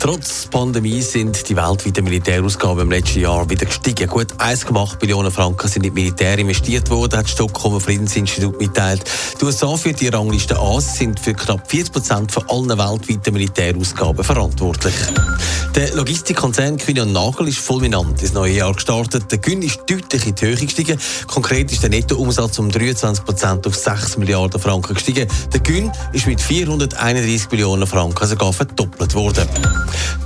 Trotz Pandemie sind die weltweiten Militärausgaben im letzten Jahr wieder gestiegen. Gut 1,8 Billionen Franken sind in Militär investiert worden, hat das Stockholmer Friedensinstitut mitteilt. Die USA führt die Rangliste an, sind für knapp 40 Prozent von allen weltweiten Militärausgaben verantwortlich. Der Logistikkonzern Kühne und Nagel ist fulminant ins neue Jahr gestartet. Der Gewinn ist deutlich in die Höhe gestiegen. Konkret ist der Nettoumsatz um 23 Prozent auf 6 Milliarden Franken gestiegen. Der Gewinn ist mit 431 Millionen Franken sogar verdoppelt worden.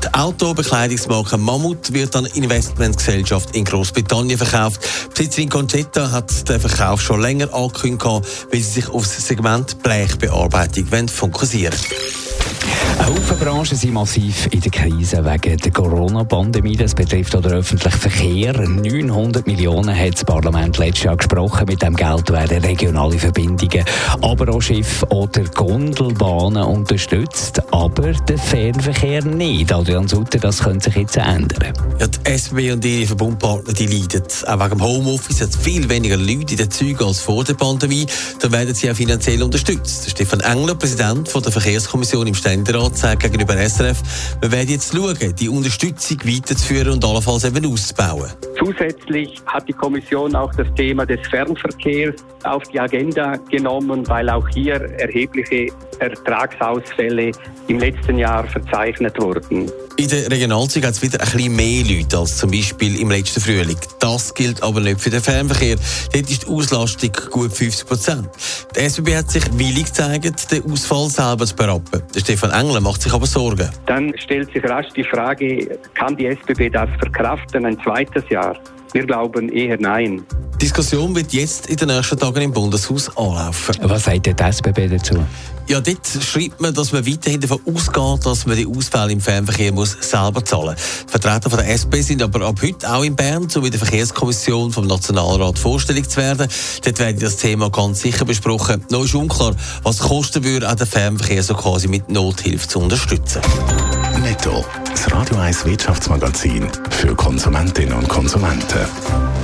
Die Autobekleidungsmarke Mammut wird an Investmentgesellschaft in Großbritannien verkauft. Besitzerin Concetta hat den Verkauf schon länger angekündigt, weil sie sich auf das Segment Blechbearbeitung fokussieren wollen. Haufen Branchen sind massiv in der Krise wegen der Corona-Pandemie. Das betrifft auch den öffentlichen Verkehr. 900 Millionen hat das Parlament letztes Jahr gesprochen. Mit dem Geld werden regionale Verbindungen, aber auch Schiff- oder Gondelbahnen unterstützt. Aber der Fernverkehr nicht. Adrian Sutter, das könnte sich jetzt ändern. Ja, die SB und ihre Verbundpartner die leiden. Auch wegen dem Homeoffice hat es viel weniger Leute in den Zügen als vor der Pandemie. Da werden sie auch finanziell unterstützt. Stefan Engler, Präsident von der Verkehrskommission im Ständerat sagt gegenüber SRF, wir werden jetzt schauen, die Unterstützung weiterzuführen und allenfalls eben auszubauen. Zusätzlich hat die Kommission auch das Thema des Fernverkehrs auf die Agenda genommen, weil auch hier erhebliche Ertragsausfälle im letzten Jahr verzeichnet wurden. In der Regionalzügen hat es wieder ein bisschen mehr Leute als zum Beispiel im letzten Frühling. Das gilt aber nicht für den Fernverkehr. Dort ist die Auslastung gut 50 Prozent. Die SBB hat sich willig gezeigt, den Ausfall selber zu berappen. Der Stefan Engler macht sich aber Sorgen. Dann stellt sich rasch die Frage, kann die SBB das verkraften, ein zweites Jahr? Wir glauben eher nein. Die Diskussion wird jetzt in den nächsten Tagen im Bundeshaus anlaufen. Was sagt der SBB dazu? Ja, dort schreibt man, dass man weiterhin davon ausgeht, dass man die Ausfälle im Fernverkehr muss selber zahlen muss. Vertreter von der SP sind aber ab heute auch in Bern, sowie der Verkehrskommission vom Nationalrat vorstellig zu werden. Dort werde das Thema ganz sicher besprochen. Noch ist unklar, was kosten würde, auch den Fernverkehr so quasi mit Nothilfe zu unterstützen. Netto, das Radio 1 Wirtschaftsmagazin für Konsumentinnen und Konsumenten.